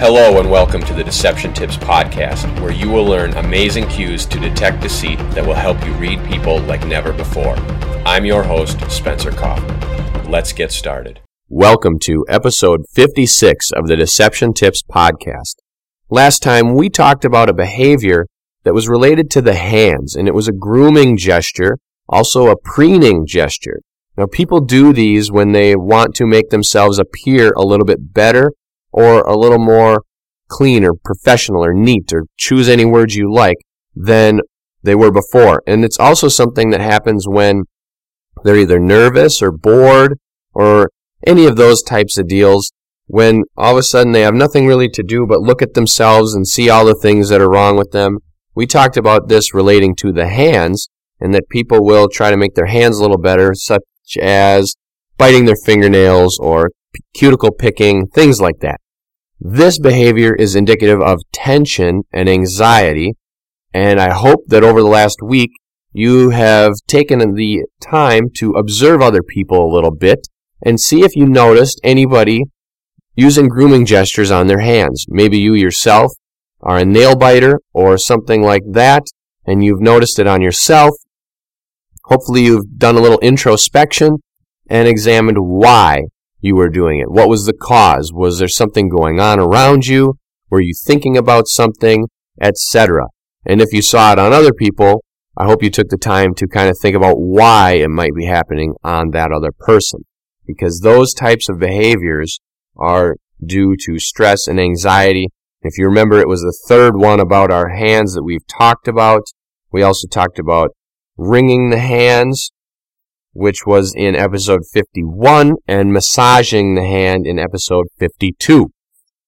Hello, and welcome to the Deception Tips Podcast, where you will learn amazing cues to detect deceit that will help you read people like never before. I'm your host, Spencer Coffman. Let's get started. Welcome to episode 56 of the Deception Tips Podcast. Last time we talked about a behavior that was related to the hands, and it was a grooming gesture, also a preening gesture. Now, people do these when they want to make themselves appear a little bit better or a little more clean or professional or neat or choose any words you like than they were before. And it's also something that happens when they're either nervous or bored or any of those types of deals when all of a sudden they have nothing really to do but look at themselves and see all the things that are wrong with them. We talked about this relating to the hands and that people will try to make their hands a little better, such as biting their fingernails or cuticle picking, things like that. This behavior is indicative of tension and anxiety, and I hope that over the last week you have taken the time to observe other people a little bit and see if you noticed anybody using grooming gestures on their hands. Maybe you yourself are a nail biter or something like that, and you've noticed it on yourself. Hopefully, you've done a little introspection and examined why you were doing it? What was the cause? Was there something going on around you? Were you thinking about something, etc.? And if you saw it on other people, I hope you took the time to kind of think about why it might be happening on that other person. Because those types of behaviors are due to stress and anxiety. If you remember, it was the third one about our hands that we've talked about. We also talked about wringing the hands, which was in episode 51, and massaging the hand in episode 52.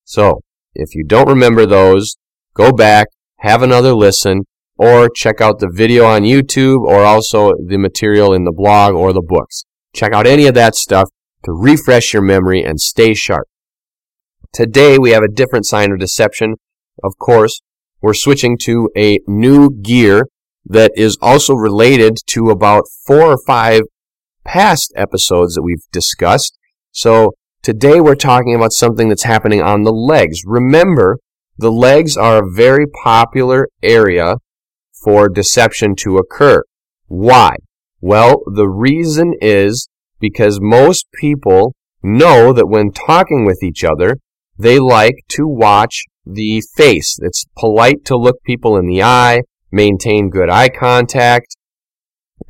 So, if you don't remember those, go back, have another listen, or check out the video on YouTube, or also the material in the blog or the books. Check out any of that stuff to refresh your memory and stay sharp. Today we have a different sign of deception. Of course, we're switching to a new gear that is also related to about four or five past episodes that we've discussed. So today we're talking about something that's happening on the legs. Remember, the legs are a very popular area for deception to occur. Why? Well, the reason is because most people know that when talking with each other, they like to watch the face. It's polite to look people in the eye, maintain good eye contact,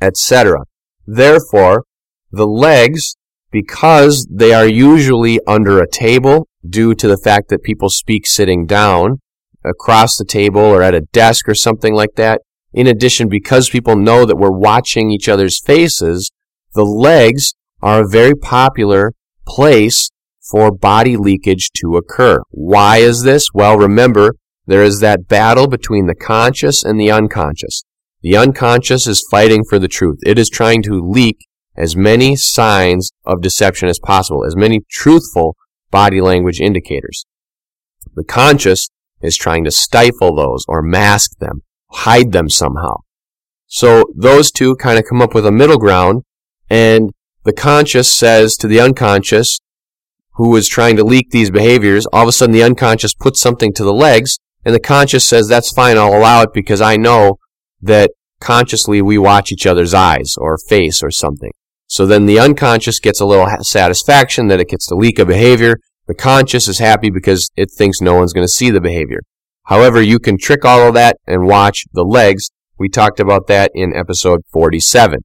etc. Therefore, the legs, because they are usually under a table due to the fact that people speak sitting down across the table or at a desk or something like that, in addition, because people know that we're watching each other's faces, the legs are a very popular place for body leakage to occur. Why is this? Well, remember, there is that battle between the conscious and the unconscious. The unconscious is fighting for the truth. It is trying to leak as many signs of deception as possible, as many truthful body language indicators. The conscious is trying to stifle those or mask them, hide them somehow. So those two kind of come up with a middle ground, and the conscious says to the unconscious, who is trying to leak these behaviors, all of a sudden the unconscious puts something to the legs, and the conscious says, that's fine, I'll allow it because I know that consciously we watch each other's eyes or face or something. So then the unconscious gets a little satisfaction that it gets to leak a behavior. The conscious is happy because it thinks no one's going to see the behavior. However, you can trick all of that and watch the legs. We talked about that in episode 47.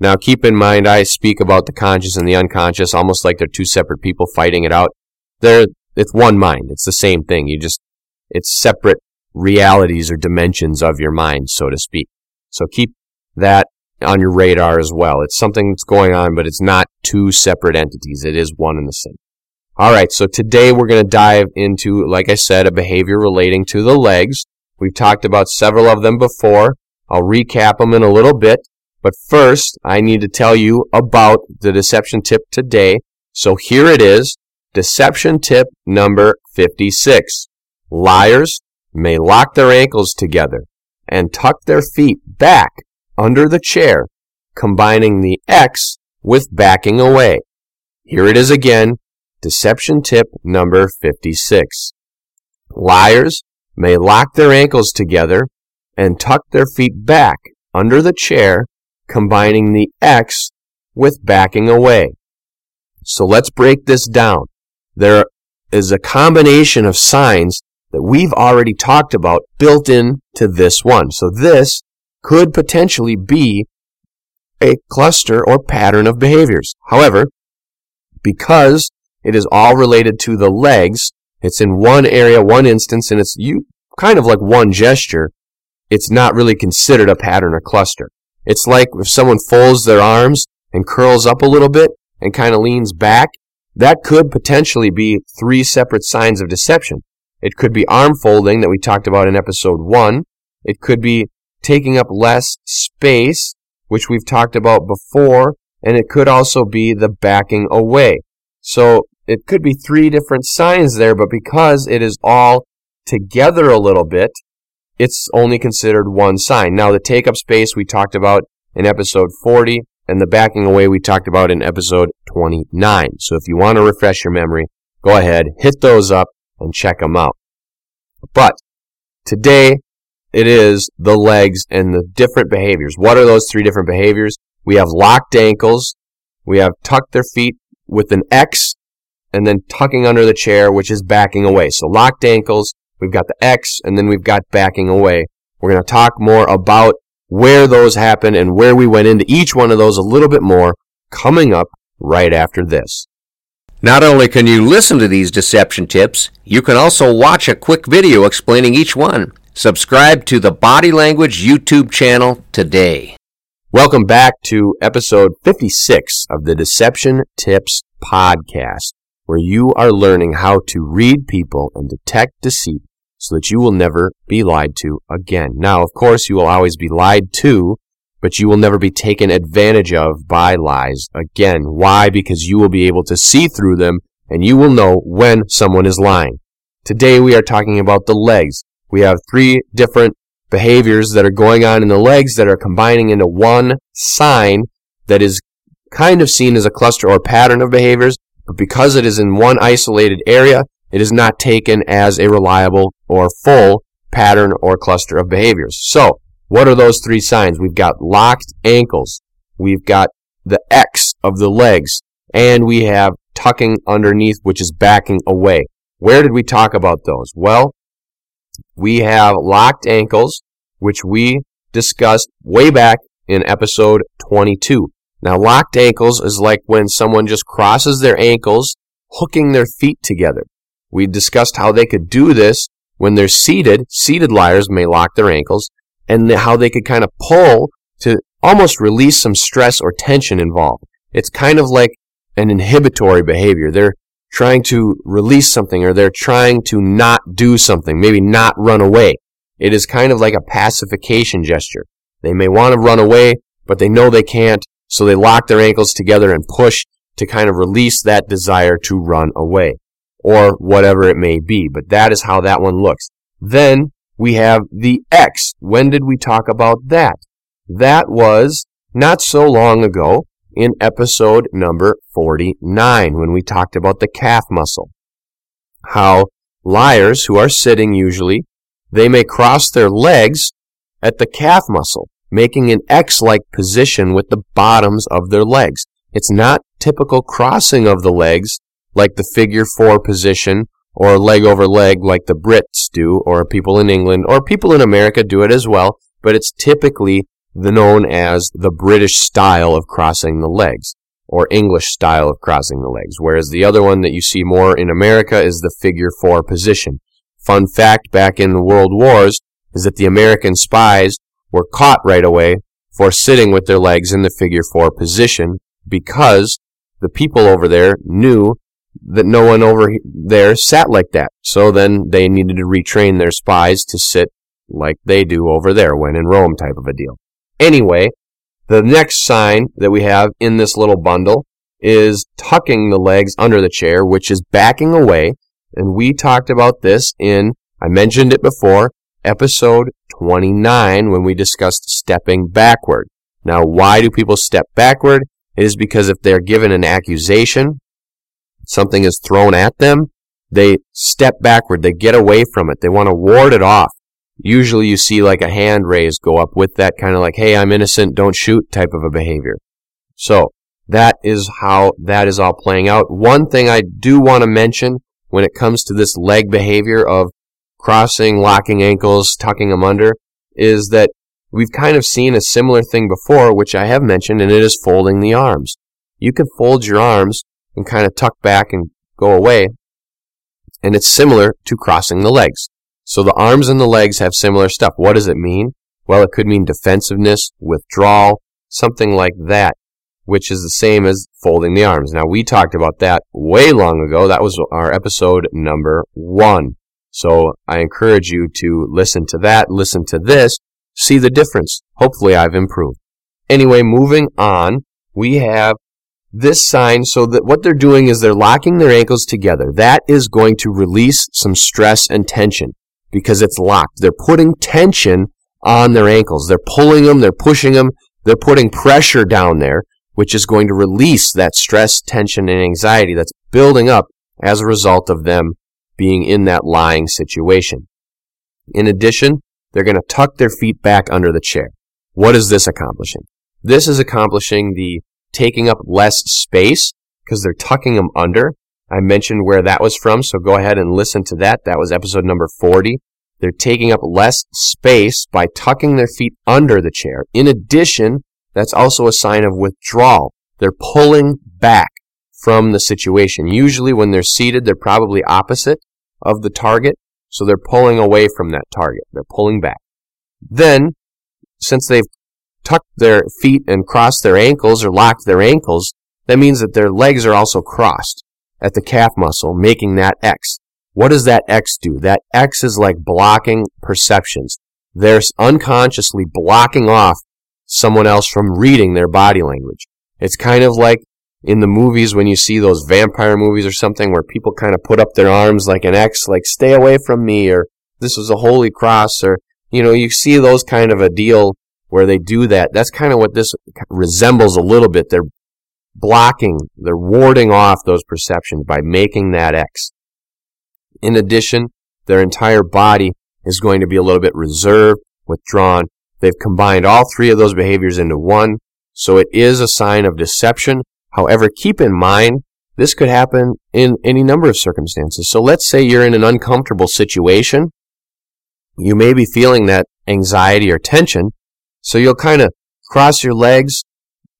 Now keep in mind, I speak about the conscious and the unconscious almost like they're two separate people fighting it out. They're, it's one mind. It's the same thing. You just it's separate realities or dimensions of your mind, so to speak. So keep that on your radar as well. It's something that's going on, but it's not two separate entities. It is one and the same. All right, so today we're going to dive into, like I said, a behavior relating to the legs. We've talked about several of them before. I'll recap them in a little bit. But first, I need to tell you about the deception tip today. So here it is, deception tip number 56. Liars may lock their ankles together and tuck their feet back under the chair, combining the X with backing away. Here it is again, deception tip number 56. Liars may lock their ankles together and tuck their feet back under the chair, combining the X with backing away. So let's break this down. There is a combination of signs that we've already talked about built into this one. So this could potentially be a cluster or pattern of behaviors. However, because it is all related to the legs, it's in one area, one instance, and it's you kind of like one gesture, it's not really considered a pattern or cluster. It's like if someone folds their arms and curls up a little bit and kind of leans back, that could potentially be three separate signs of deception. It could be arm folding that we talked about in episode one. It could be taking up less space, which we've talked about before. And it could also be the backing away. So it could be three different signs there, but because it is all together a little bit, it's only considered one sign. Now, the take up space we talked about in episode 40, and the backing away we talked about in episode 29. So if you want to refresh your memory, go ahead, hit those up, and check them out. But today it is the legs and the different behaviors. What are those three different behaviors? We have locked ankles. We have tucked their feet with an X and then tucking under the chair, which is backing away. So locked ankles, we've got the X, and then we've got backing away. We're going to talk more about where those happen and where we went into each one of those a little bit more coming up right after this. Not only can you listen to these deception tips, you can also watch a quick video explaining each one. Subscribe to the Body Language YouTube channel today. Welcome back to episode 56 of the Deception Tips podcast, where you are learning how to read people and detect deceit so that you will never be lied to again. Now, of course, you will always be lied to but you will never be taken advantage of by lies again. Why? Because you will be able to see through them and you will know when someone is lying. Today we are talking about the legs. We have three different behaviors that are going on in the legs that are combining into one sign that is kind of seen as a cluster or pattern of behaviors, but because it is in one isolated area, it is not taken as a reliable or full pattern or cluster of behaviors. So, what are those three signs? We've got locked ankles. We've got the X of the legs. And we have tucking underneath, which is backing away. Where did we talk about those? Well, we have locked ankles, which we discussed way back in episode 22. Now, locked ankles is like when someone just crosses their ankles, hooking their feet together. We discussed how they could do this when they're seated. Seated liars may lock their ankles and how they could kind of pull to almost release some stress or tension involved. It's kind of like an inhibitory behavior. They're trying to release something or they're trying to not do something, maybe not run away. It is kind of like a pacification gesture. They may want to run away, but they know they can't, so they lock their ankles together and push to kind of release that desire to run away or whatever it may be. But that is how that one looks. Then we have the X. When did we talk about that? That was not so long ago in episode number 49 when we talked about the calf muscle. How liars who are sitting usually, they may cross their legs at the calf muscle, making an X-like position with the bottoms of their legs. It's not typical crossing of the legs like the figure four position or leg over leg like the Brits do, or people in England, or people in America do it as well, but it's typically the known as the British style of crossing the legs, or English style of crossing the legs, whereas the other one that you see more in America is the figure four position. Fun fact back in the World Wars is that the American spies were caught right away for sitting with their legs in the figure four position because the people over there knew that no one over there sat like that. So then they needed to retrain their spies to sit like they do over there when in Rome type of a deal. Anyway, the next sign that we have in this little bundle is tucking the legs under the chair, which is backing away. And we talked about this in, I mentioned it before, episode 29 when we discussed stepping backward. Now, why do people step backward? It is because if they're given an accusation something is thrown at them, they step backward, they get away from it, they want to ward it off. Usually you see like a hand raised go up with that kind of like, hey, I'm innocent, don't shoot type of a behavior. So, that is how that is all playing out. One thing I do want to mention when it comes to this leg behavior of crossing, locking ankles, tucking them under, is that we've kind of seen a similar thing before, which I have mentioned, and it is folding the arms. You can fold your arms and kind of tuck back and go away, and it's similar to crossing the legs. So the arms and the legs have similar stuff. What does it mean? Well, it could mean defensiveness, withdrawal, something like that which is the same as folding the arms. Now, we talked about that way long ago. That was our episode number one. So I encourage you to listen to that, listen to this, see the difference. Hopefully I've improved. Anyway, moving on, we have this sign so that what they're doing is they're locking their ankles together. That is going to release some stress and tension because it's locked. They're putting tension on their ankles. They're pulling them, they're pushing them, they're putting pressure down there which is going to release that stress, tension, and anxiety that's building up as a result of them being in that lying situation. In addition, they're going to tuck their feet back under the chair. What is this accomplishing? This is accomplishing the taking up less space because they're tucking them under. I mentioned where that was from, so go ahead and listen to that. That was episode number 40. They're taking up less space by tucking their feet under the chair. In addition, that's also a sign of withdrawal. They're pulling back from the situation. Usually when they're seated, they're probably opposite of the target, so they're pulling away from that target. They're pulling back. Then, since they've tucked their feet and crossed their ankles or locked their ankles, that means that their legs are also crossed at the calf muscle, making that X. What does that X do? That X is like blocking perceptions. They're unconsciously blocking off someone else from reading their body language. It's kind of like in the movies when you see those vampire movies or something where people kind of put up their arms like an X, like stay away from me, or this is a holy cross, or, you know, you see those kind of a deal where they do that. That's kind of what this resembles a little bit. They're blocking, they're warding off those perceptions by making that X. In addition, their entire body is going to be a little bit reserved, withdrawn, They've combined all three of those behaviors into one, so it is a sign of deception. However, keep in mind, this could happen in any number of circumstances. So let's say you're in an uncomfortable situation. You may be feeling that anxiety or tension, so you'll kind of cross your legs,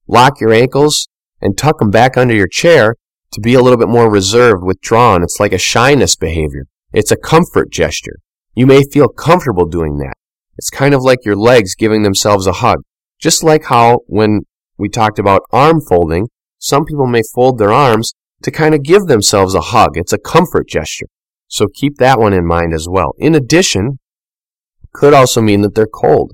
lock your ankles, and tuck them back under your chair to be a little bit more reserved, withdrawn. It's like a shyness behavior. It's a comfort gesture. You may feel comfortable doing that. It's kind of like your legs giving themselves a hug. Just like how when we talked about arm folding, some people may fold their arms to kind of give themselves a hug. It's a comfort gesture. So keep that one in mind as well. In addition, could also mean that they're cold.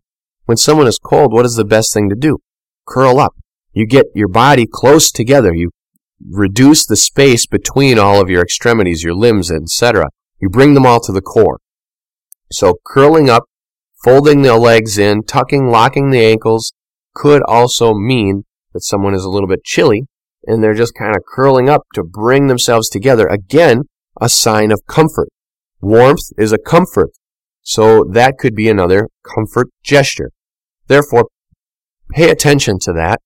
When someone is cold, what is the best thing to do? Curl up. You get your body close together. You reduce the space between all of your extremities, your limbs, etc. You bring them all to the core. So curling up Folding the legs in, tucking, locking the ankles could also mean that someone is a little bit chilly and they're just kind of curling up to bring themselves together. Again, a sign of comfort. Warmth is a comfort. So that could be another comfort gesture. Therefore, pay attention to that.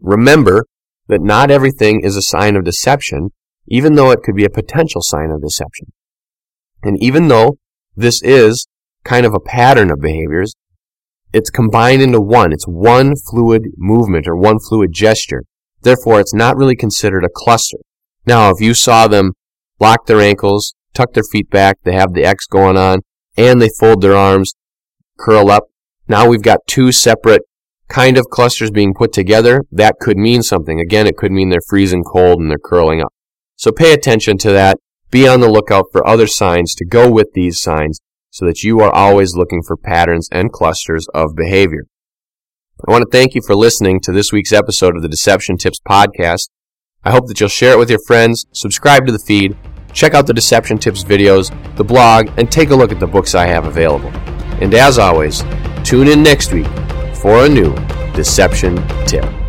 Remember that not everything is a sign of deception, even though it could be a potential sign of deception. And even though this is kind of a pattern of behaviors. It's combined into one. It's one fluid movement or one fluid gesture. Therefore, it's not really considered a cluster. Now, if you saw them lock their ankles, tuck their feet back, they have the X going on, and they fold their arms, curl up, now we've got two separate kind of clusters being put together. That could mean something. Again, it could mean they're freezing cold and they're curling up. So pay attention to that. Be on the lookout for other signs to go with these signs so that you are always looking for patterns and clusters of behavior. I want to thank you for listening to this week's episode of the Deception Tips podcast. I hope that you'll share it with your friends, subscribe to the feed, check out the Deception Tips videos, the blog, and take a look at the books I have available. And as always, tune in next week for a new Deception Tip.